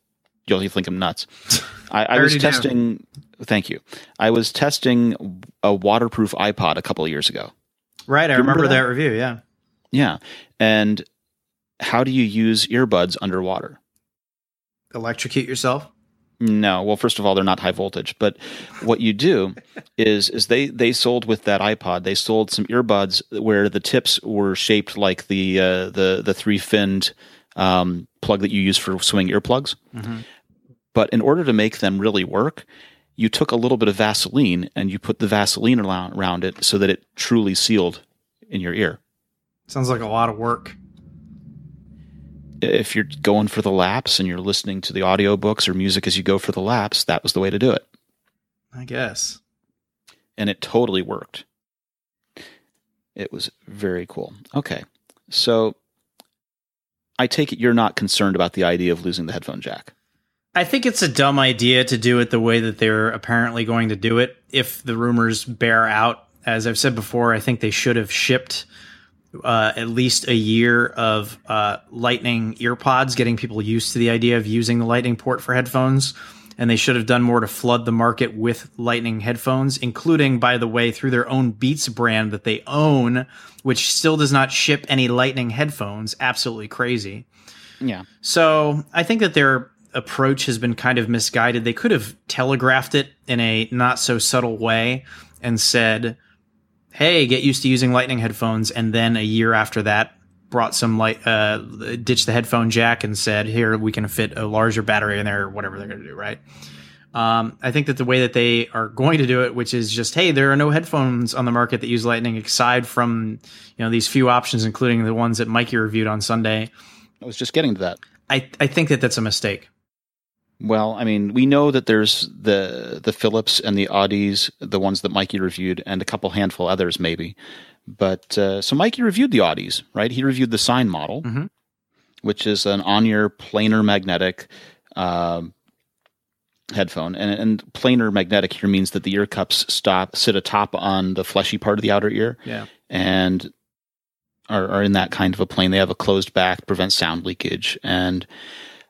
you'll you'll think I'm nuts. [laughs] I, I was testing. Thank you. I was testing a waterproof iPod a couple of years ago. Right, I remember remember that? that? review. Yeah, Yeah, and how do you use earbuds underwater? electrocute yourself. No, well, first of all, they're not high voltage. But what you do is is they they sold with that iPod. They sold some earbuds where the tips were shaped like the uh, the the three finned um, plug that you use for swing earplugs. But in order to make them really work, you took a little bit of Vaseline and you put the Vaseline around it so that it truly sealed in your ear. Sounds like a lot of work. If you're going for the laps and you're listening to the audiobooks or music as you go for the laps, that was the way to do it. I guess. and it totally worked. It was very cool. Okay. So I take it you're not concerned about the idea of losing the headphone jack. I think it's a dumb idea to do it the way that they're apparently going to do it. If the rumors bear out, as I've said before, I think they should have shipped uh, at least a year of uh, Lightning earpods, getting people used to the idea of using the Lightning port for headphones. And they should have done more to flood the market with Lightning headphones, including, by the way, through their own Beats brand that they own, which still does not ship any Lightning headphones. Absolutely crazy. Yeah. So I think that their approach has been kind of misguided. They could have telegraphed it in a not so subtle way and said, "Hey, get used to using Lightning headphones," and then a year after that, brought some light, uh, ditched the headphone jack and said, "Here, we can fit a larger battery in there, or whatever they're going to do." Right. Um, I think that the way that they are going to do it, which is just, hey, there are no headphones on the market that use Lightning aside from you know these few options, including the ones that Mikey reviewed on Sunday. I was just getting to that. I, I think that that's a mistake. Well, I mean, we know that there's the the Philips and the Audeze, the ones that Mikey reviewed, and a couple handful others maybe. But uh, so Mikey reviewed the Audeze, right? He reviewed the Sine model, Mhm. which is an on-ear planar magnetic um, headphone, and, and planar magnetic here means that the ear cups stop sit atop on the fleshy part of the outer ear, Yeah. and are, are in that kind of a plane. They have a closed back, prevent sound leakage, and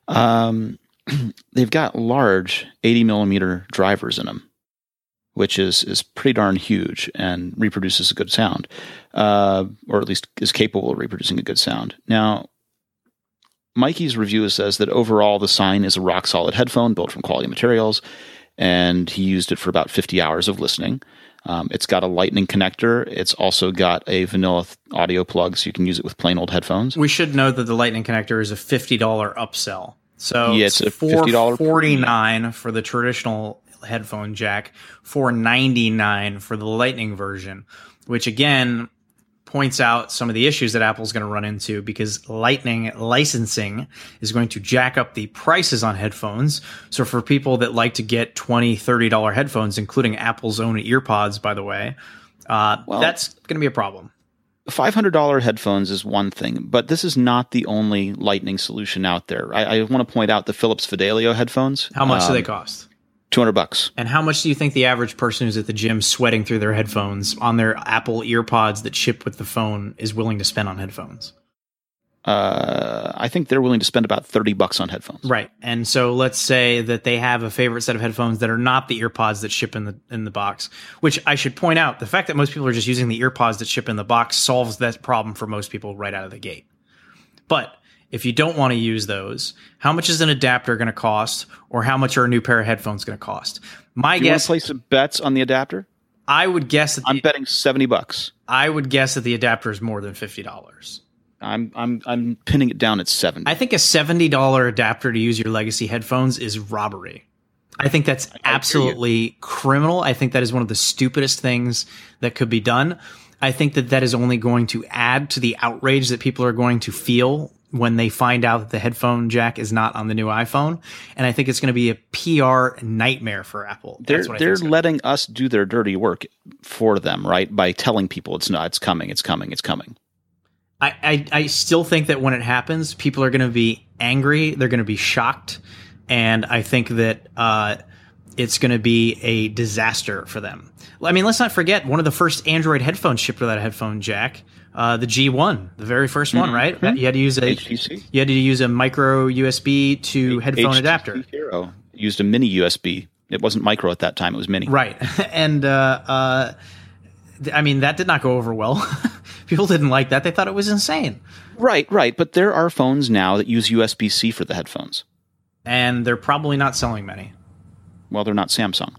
um, [clears throat] they've got large 80 millimeter drivers in them, which is is pretty darn huge and reproduces a good sound, uh, or at least is capable of reproducing a good sound. Now, Mikey's review says that overall the Sine is a rock solid headphone built from quality materials, and he used it for about 50 hours of listening. Um, it's got a lightning connector. It's also got a vanilla th- audio plug, so you can use it with plain old headphones. We should note that the Lightning connector is a fifty dollar upsell. So Yeah, it's a $50 four forty nine for the traditional headphone jack, four ninety nine for the Lightning version, which again points out some of the issues that Apple's going to run into because Lightning licensing is going to jack up the prices on headphones. So for people that like to get 20 30 dollar headphones including Apple's own earpods by the way, uh, Well- that's going to be a problem. $500 headphones is one thing, but this is not the only lightning solution out there. I, I want to point out the Philips Fidelio headphones. How much Um, do they cost? 200 bucks. And how much do you think the average person who's at the gym sweating through their headphones on their Apple earpods that ship with the phone is willing to spend on headphones? Uh, I think they're willing to spend about 30 bucks on headphones. Right. And so let's say that they have a favorite set of headphones that are not the earpods that ship in the in the box, which I should point out, the fact that most people are just using the earpods that ship in the box solves that problem for most people right out of the gate. But if you don't want to use those, how much is an adapter going to cost or how much are a new pair of headphones going to cost? My Do guess to place some bets on the adapter? I would guess that I'm betting 70 bucks. I would guess that the adapter is more than $50. I'm I'm I'm pinning it down at 70. I think a $70 adapter to use your legacy headphones is robbery. I think that's absolutely criminal. I think that is one of the stupidest things that could be done. I think that that is only going to add to the outrage that people are going to feel when they find out that the headphone jack is not on the new iPhone. And I think it's going to be a PR nightmare for Apple. they're That's what they're think. letting us do their dirty work for them, right? By telling people it's not, it's coming, it's coming, it's coming. I, I, I still think that when it happens, people are going to be angry. They're going to be shocked. And I think that uh, it's going to be a disaster for them. I mean, let's not forget one of the first Android headphones shipped with that headphone jack, uh, the G1, the very 1st one, right? You had to use a HTC? you had to use a micro USB to headphone HTC adapter. Hero used a mini USB. It wasn't micro at that time; it was mini. Right. [laughs] And uh, uh, I mean, that did not go over well. [laughs] People didn't like that. They thought it was insane. right, right. But there are phones now that use USB C for the headphones. And they're probably not selling many. Well, they're not Samsung.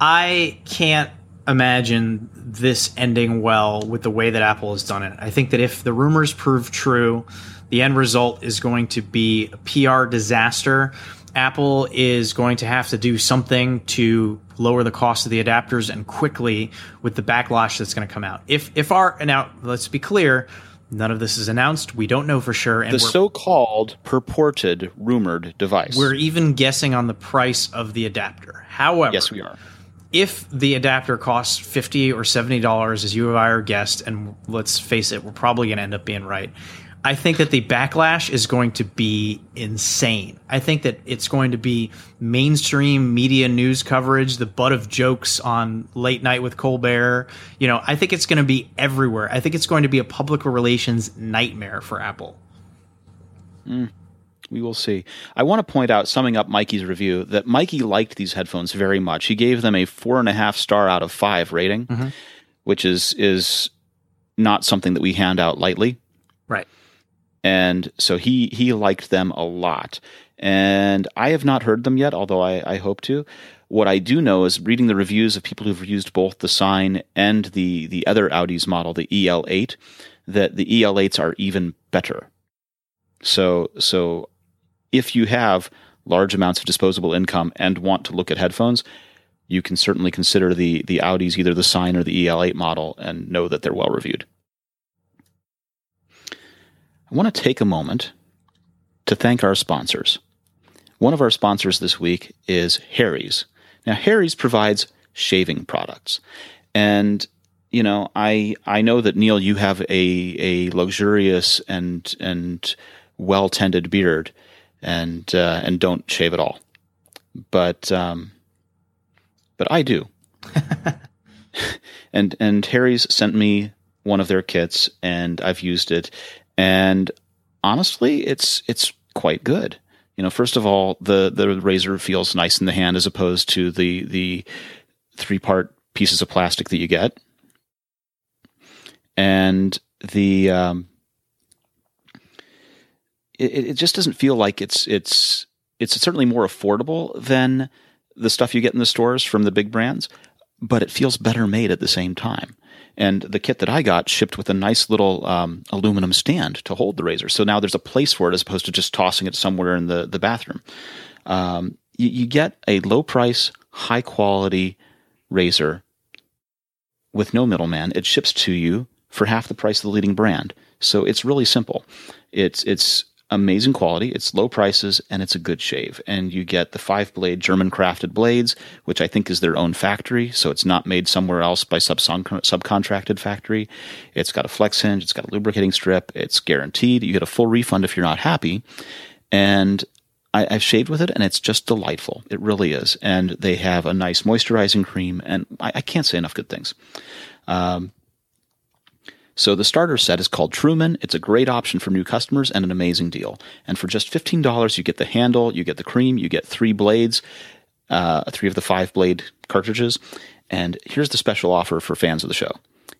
I can't imagine this ending well with the way that Apple has done it. I think that if the rumors prove true, the end result is going to be a PR disaster. Apple is going to have to do something to lower the cost of the adapters and quickly with the backlash that's going to come out. If if our now let's be clear, none of this is announced. We don't know for sure and The we're, so-called purported rumored device. we're even guessing on the price of the adapter. However, yes, we are. if the adapter costs 50 or 70 dollars as you or I are guessed and let's face it we're probably going to end up being right I think that the backlash is going to be insane. I think that it's going to be mainstream media news coverage, the butt of jokes on late night with Colbert. You know, I think it's going to be everywhere. I think it's going to be a public relations nightmare for Apple. Mm, we will see. I want to point out, summing up Mikey's review, that Mikey liked these headphones very much. He gave them a four and a half star out of five rating, mm-hmm. which is is not something that we hand out lightly. Right. And so he he liked them a lot. And I have not heard them yet, although I, I hope to. What I do know is reading the reviews of people who've used both the Sine and the the other Audeze model, the EL8, that the EL8s are even better. So so if you have large amounts of disposable income and want to look at headphones, you can certainly consider the the Audeze, either the Sine or the EL8 model, and know that they're well reviewed. I want to take a moment to thank our sponsors. One of our sponsors this week is Harry's. Now, Harry's provides shaving products, and you know, I I know that Neil, you have a a luxurious and and well tended beard, and uh, and don't shave at all, but um, but I do. [laughs] and and Harry's sent me one of their kits, and I've used it, and honestly, it's it's quite good. You know, first of all, the the razor feels nice in the hand as opposed to the the three part pieces of plastic that you get, and the um, it, it just doesn't feel like it's it's it's certainly more affordable than the stuff you get in the stores from the big brands, but it feels better made at the same time. And the kit that I got shipped with a nice little um, aluminum stand to hold the razor. So now there's a place for it as opposed to just tossing it somewhere in the, the bathroom. Um, you, you get a low price, high quality razor with no middleman. It ships to you for half the price of the leading brand. So it's really simple. It's it's amazing quality. It's low prices and it's a good shave. And you get the five blade German crafted blades, which I think is their own factory. So it's not made somewhere else by sub subcontracted factory. It's got a flex hinge. It's got a lubricating strip. It's guaranteed. You get a full refund if you're not happy. And I, have shaved with it and it's just delightful. It really is. And they have a nice moisturizing cream and I, I can't say enough good things. Um, so the starter set is called Truman. It's a great option for new customers and an amazing deal. And for just $15, you get the handle, you get the cream, you get three blades, uh, three of the five blade cartridges. And here's the special offer for fans of the show.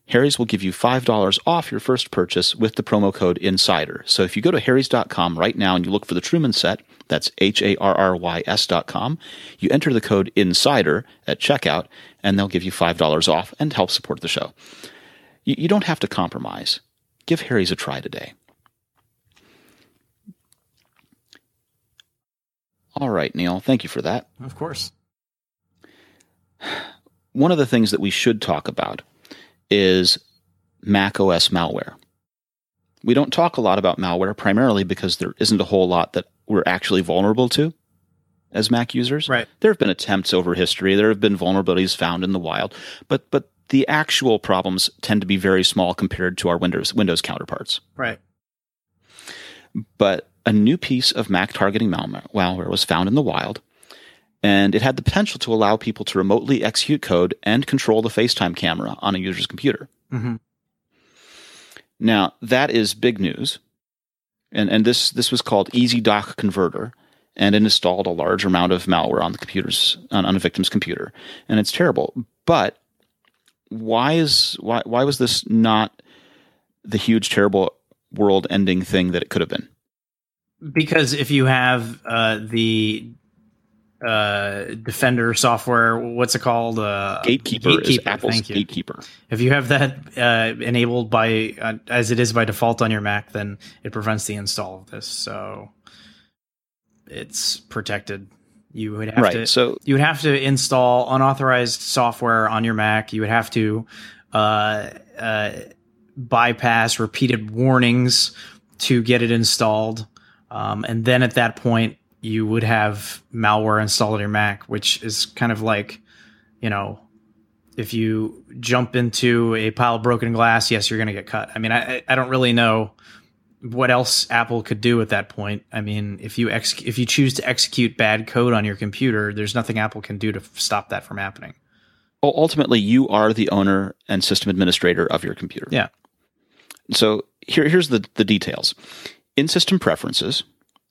Harry's will give you $5 off your first purchase with the promo code INSIDER. So if you go to harrys.com right now and you look for the Truman set, that's H A R R Y S.com, you enter the code INSIDER at checkout, and they'll give you $5 off and help support the show. You, you don't have to compromise. Give Harry's a try today. All right, Neil, thank you for that. Of course. One of the things that we should talk about is Mac OS malware. We don't talk a lot about malware primarily because there isn't a whole lot that we're actually vulnerable to as Mac users. Right. There have been attempts over history. There have been vulnerabilities found in the wild, but but the actual problems tend to be very small compared to our Windows Windows counterparts. Right. But a new piece of Mac targeting malware was found in the wild, and it had the potential to allow people to remotely execute code and control the FaceTime camera on a user's computer. Mm-hmm. Now that is big news, and and this this was called Easy Doc Converter, and it installed a large amount of malware on the computers on, on a victim's computer, and it's terrible. But why is why why was this not the huge terrible world ending thing that it could have been? Because if you have uh, the uh, Defender software, what's it called? Uh, Gatekeeper, Gatekeeper is Apple's Gatekeeper. If you have that uh, enabled by uh, as it is by default on your Mac, then it prevents the install of this. So it's protected you would have right, to so you would have to install unauthorized software on your Mac. You would have to uh, uh, bypass repeated warnings to get it installed, um, and then at that point you would have malware installed on your Mac, which is kind of like you know if you jump into a pile of broken glass, yes, you're going to get cut. I mean, I, I don't really know what else Apple could do at that point. I mean, if you ex- if you choose to execute bad code on your computer, there's nothing Apple can do to f- stop that from happening. Well, ultimately, you are the owner and system administrator of your computer. Yeah. So here, here's the, the details. In System Preferences,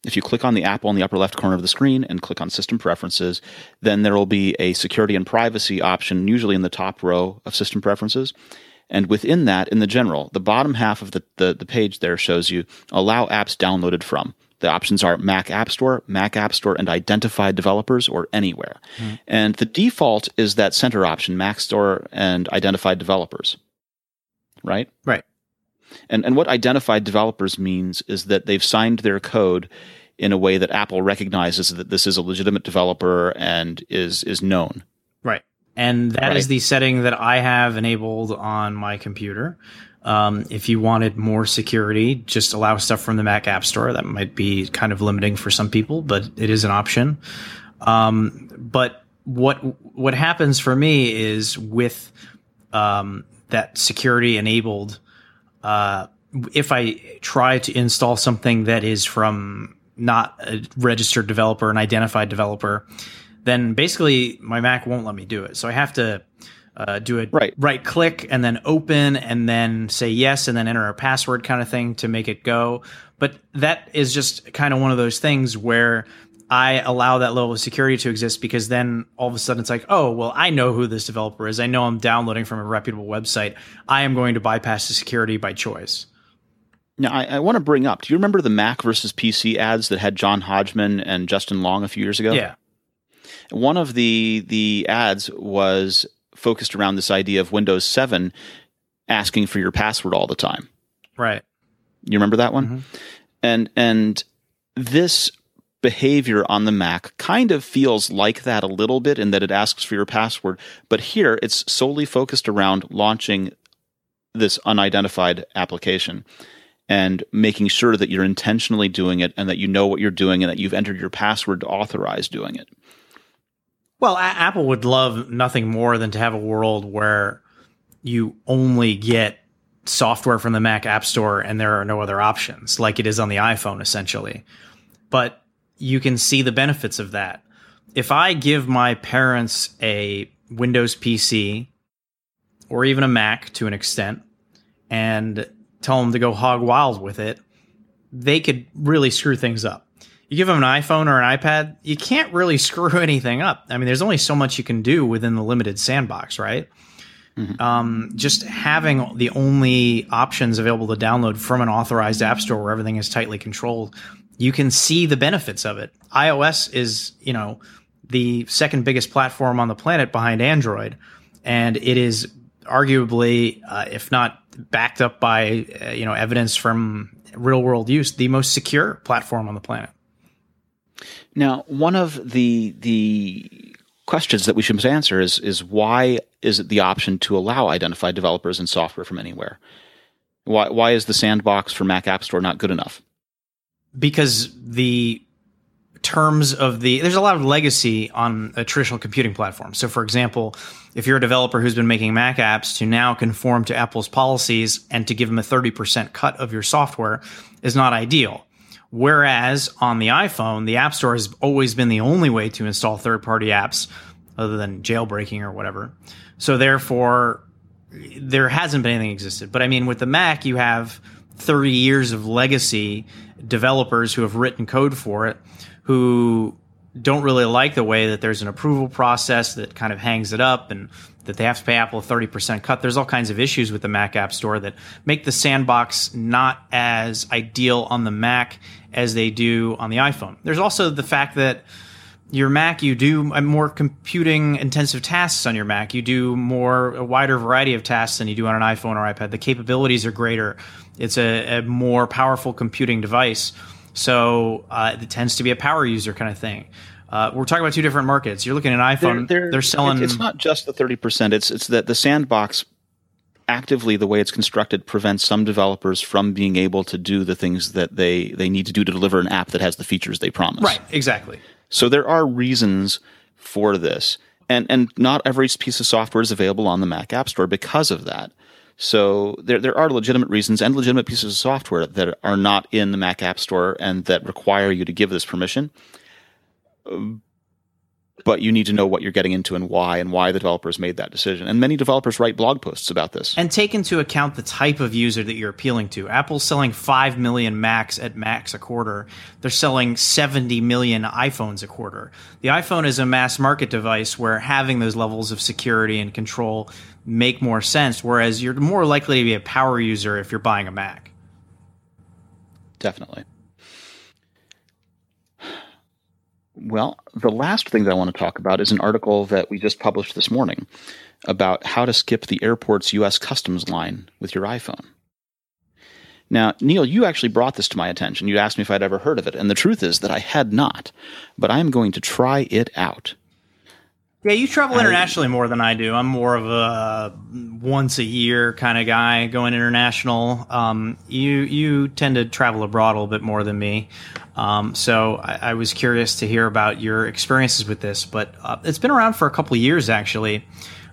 if you click on the Apple in the upper left corner of the screen and click on System Preferences, then there will be a security and privacy option, usually in the top row of System Preferences. And within that, in the general, the bottom half of the, the, the page there shows you allow apps downloaded from. The options are Mac App Store, Mac App Store, and identified developers or anywhere. Mm. And the default is that center option, Mac Store and identified developers. Right? Right. And, and what identified developers means is that they've signed their code in a way that Apple recognizes that this is a legitimate developer and is is known. And that right. is the setting that I have enabled on my computer. Um, if you wanted more security, just allow stuff from the Mac App Store. That might be kind of limiting for some people, but it is an option. Um, but what what happens for me is with um, that security enabled. Uh, if I try to install something that is from not a registered developer, an identified developer, then basically my Mac won't let me do it. So I have to uh, do a right. right click and then open and then say yes and then enter a password kind of thing to make it go. But that is just kind of one of those things where I allow that level of security to exist because then all of a sudden it's like, oh, well, I know who this developer is. I know I'm downloading from a reputable website. I am going to bypass the security by choice. Now, I, I want to bring up do you remember the Mac versus PC ads that had John Hodgman and Justin Long a few years ago? Yeah. One of the the ads was focused around this idea of Windows 7 asking for your password all the time. Right. You remember that one? Mm-hmm. And and this behavior on the Mac kind of feels like that a little bit in that it asks for your password, but here it's solely focused around launching this unidentified application. and making sure that you're intentionally doing it and that you know what you're doing and that you've entered your password to authorize doing it. Well, a- Apple would love nothing more than to have a world where you only get software from the Mac App Store and there are no other options, like it is on the iPhone, essentially. But you can see the benefits of that. If I give my parents a Windows PC or even a Mac to an extent and tell them to go hog wild with it, they could really screw things up. You give them an iPhone or an iPad, you can't really [laughs] screw anything up. I mean, there's only so much you can do within the limited sandbox, right? Mm-hmm. Um, just having the only options available to download from an authorized app store where everything is tightly controlled, you can see the benefits of it. iOS is, you know, the second biggest platform on the planet behind Android, and it is arguably, uh, if not backed up by, uh, you know, evidence from real world use, the most secure platform on the planet. Now, one of the the questions that we should answer is is why is it the option to allow identified developers and software from anywhere? Why why is the sandbox for Mac App Store not good enough? Because the terms of the there's a lot of legacy on a traditional computing platform. So for example, if you're a developer who's been making Mac apps to now conform to Apple's policies and to give them a 30% cut of your software is not ideal. Whereas on the iPhone, the App Store has always been the only way to install third party apps other than jailbreaking or whatever. So therefore, there hasn't been anything existed. But I mean, with the Mac, you have 30 years of legacy developers who have written code for it who don't really like the way that there's an approval process that kind of hangs it up and that they have to pay Apple a 30% cut. There's all kinds of issues with the Mac App Store that make the sandbox not as ideal on the Mac as they do on the iPhone. There's also the fact that your Mac, you do more computing intensive tasks on your Mac. You do more, a wider variety of tasks than you do on an iPhone or iPad. The capabilities are greater. It's a, a more powerful computing device. So uh, it tends to be a power user kind of thing. Uh, we're talking about two different markets. You're looking at an iPhone. They're, they're, they're selling. It's not just the thirty percent. It's it's that the sandbox actively the way it's constructed prevents some developers from being able to do the things that they they need to do to deliver an app that has the features they promise. Right. Exactly. So there are reasons for this, and and not every piece of software is available on the Mac App Store because of that. So there there are legitimate reasons and legitimate pieces of software that are not in the Mac App Store and that require you to give this permission. But you need to know what you're getting into and why, and why the developers made that decision. And many developers write blog posts about this. And take into account the type of user that you're appealing to. Apple's selling 5 million Macs at max a quarter. They're selling 70 million iPhones a quarter. The iPhone is a mass market device where having those levels of security and control make more sense, whereas you're more likely to be a power user if you're buying a Mac. Definitely. Well, the last thing that I want to talk about is an article that we just published this morning about how to skip the airport's U.S. customs line with your iPhone. Now, Neil, you actually brought this to my attention. You asked me if I'd ever heard of it, and the truth is that I had not, but I am going to try it out. Yeah, you travel internationally I, more than I do. I'm more of a once a year kind of guy going international. Um, you you tend to travel abroad a little bit more than me. Um, so I, I, was curious to hear about your experiences with this, but uh, it's been around for a couple years actually.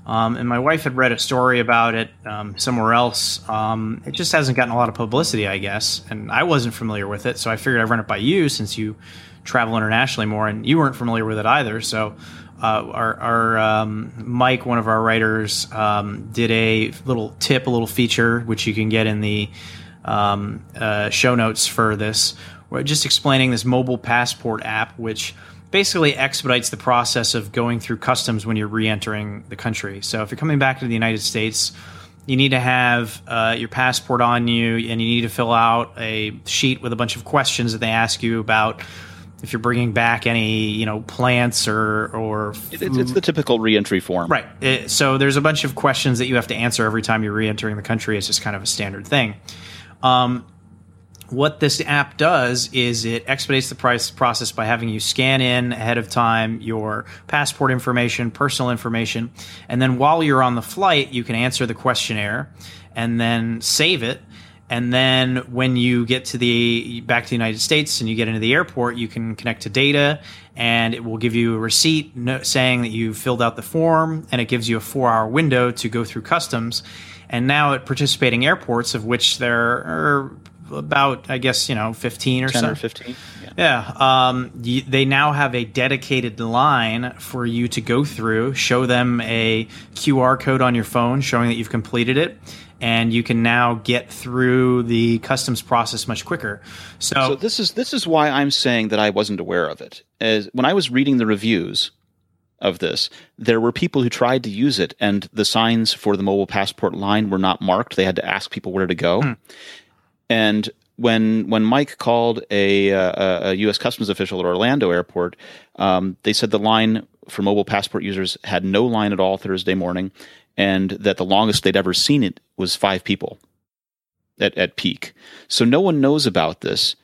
Um, and my wife had read a story about it um, somewhere else. Um, it just hasn't gotten a lot of publicity, I guess, and I wasn't familiar with it, so I figured I'd run it by you since you travel internationally more, and you weren't familiar with it either. So uh, our, our um, Mike, one of our writers, um, did a little tip, a little feature, which you can get in the um, uh, show notes for this. Just explaining this mobile passport app, which basically expedites the process of going through customs when you're re-entering the country. So if you're coming back to the United States, you need to have uh, your passport on you, and you need to fill out a sheet with a bunch of questions that they ask you about if you're bringing back any you know plants or or it's, it's, the typical reentry form. Right. It, so there's a bunch of questions that you have to answer every time you're reentering the country. It's just kind of a standard thing. Um, what this app does is it expedites the price process by having you scan in ahead of time your passport information personal information and then while you're on the flight you can answer the questionnaire and then save it And then when you get to the back to the United States and you get into the airport, you can connect to data, and it will give you a receipt no, saying that you filled out the form, and it gives you a four-hour window to go through customs. And now at participating airports, of which there are about, I guess, you know, 15 or 10 so. or 15. Yeah. Yeah. Um, y- they now have a dedicated line for you to go through, show them a QR code on your phone showing that you've completed it. And you can now get through the customs process much quicker. So, So this is this is why I'm saying that I wasn't aware of it. As when I was reading the reviews of this, there were people who tried to use it, and the signs for the mobile passport line were not marked. They had to ask people where to go. And when when Mike called a, uh, a U.S. Customs official at Orlando Airport, um, they said the line for mobile passport users had no line at all Thursday morning, and that the longest they'd ever seen it was five people at, at peak. So no one knows about this.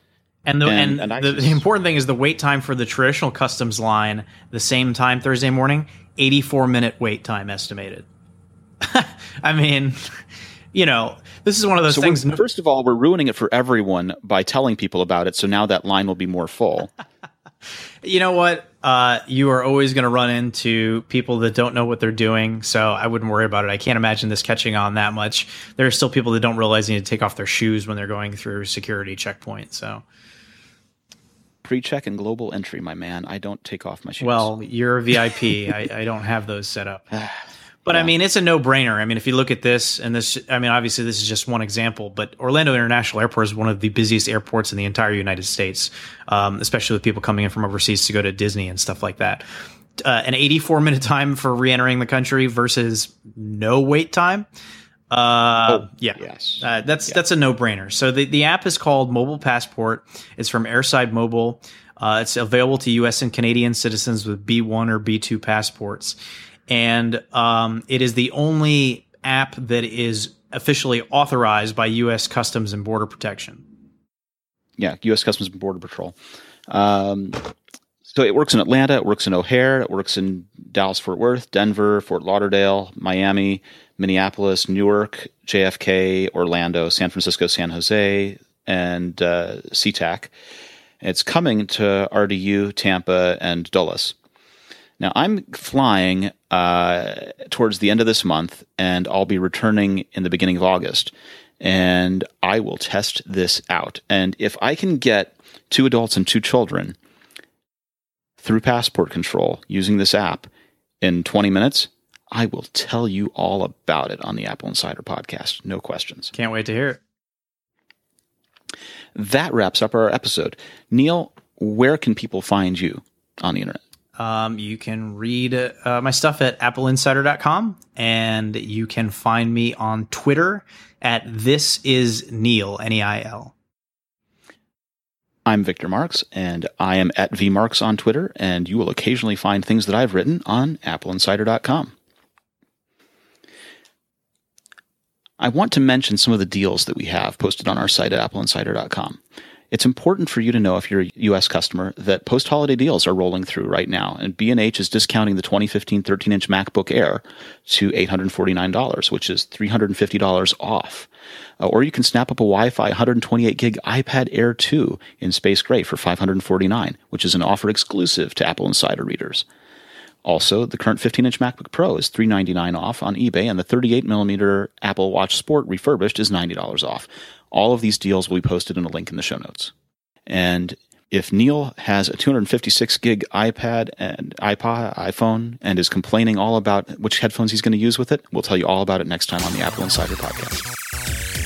and the, and- and, and the, the important thing is the wait time for the traditional customs line, the same time Thursday morning, 84 minute wait time estimated. [laughs] I mean, you know, this is one of those So things. first of all, we're ruining it for everyone by telling people about it. So now that line will be more full. [laughs] You know what? Uh, you are always going to run into people that don't know what they're doing. So I wouldn't worry about it. I can't imagine this catching on that much. There are still people that don't realize they need to take off their shoes when they're going through security checkpoint. So, Pre-check and global entry, my man. I don't take off my shoes. well, you're a VIP. I, I don't have those set up. [sighs] [sighs] [sighs] But I mean, it's a no brainer. I mean, if you look at this, and this, I mean, obviously, this is just one example, but Orlando International Airport is one of the busiest airports in the entire United States, um, especially with people coming in from overseas to go to Disney and stuff like that. Uh, an 84 minute time for re entering the country versus no wait time. Uh, yeah, yes. uh, that's that's a no brainer. So the the app is called Mobile Passport. It's from Airside Mobile. Uh, it's available to U.S. and Canadian citizens with B1 or B2 passports, and um, it is the only app that is officially authorized by U.S. Customs and Border Protection. yeah, U.S. Customs and Border Patrol. Um, so it works in Atlanta, it works in O'Hare, it works in Dallas, Fort Worth, Denver, Fort Lauderdale, Miami, Minneapolis, Newark, JFK, Orlando, San Francisco, San Jose, and uh, SeaTac. It's coming to RDU, Tampa, and Dulles. Now I'm flying uh, towards the end of this month, and I'll be returning in the beginning of August. And I will test this out. And if I can get two adults and two children through passport control using this app in 20 minutes, I will tell you all about it on the Apple Insider podcast. No questions. Can't wait to hear it. That wraps up our episode. Neil, where can people find you on the internet? Um, you can read uh, my stuff at appleinsider.com and you can find me on Twitter at this is Neil, N E I L. I'm Victor Marks, and I am at vmarks on Twitter, and you will occasionally find things that I've written on appleinsider.com. I want to mention some of the deals that we have posted on our site at appleinsider.com. It's important for you to know if you're a US customer that post-holiday deals are rolling through right now, and B&H is discounting the 2015 13-inch MacBook Air to $849, which is $350 off. Uh, or you can snap up a Wi-Fi 128 gig iPad Air 2 in space gray for $549, which is an offer exclusive to Apple Insider readers. Also, the current 15-inch MacBook Pro is $399 off on eBay, and the 38mm Apple Watch Sport refurbished is $90 off. All of these deals will be posted in a link in the show notes. And if Neil has a 256 gig iPad and iPod, iPhone, and is complaining all about which headphones he's going to use with it, we'll tell you all about it next time on the Apple Insider podcast.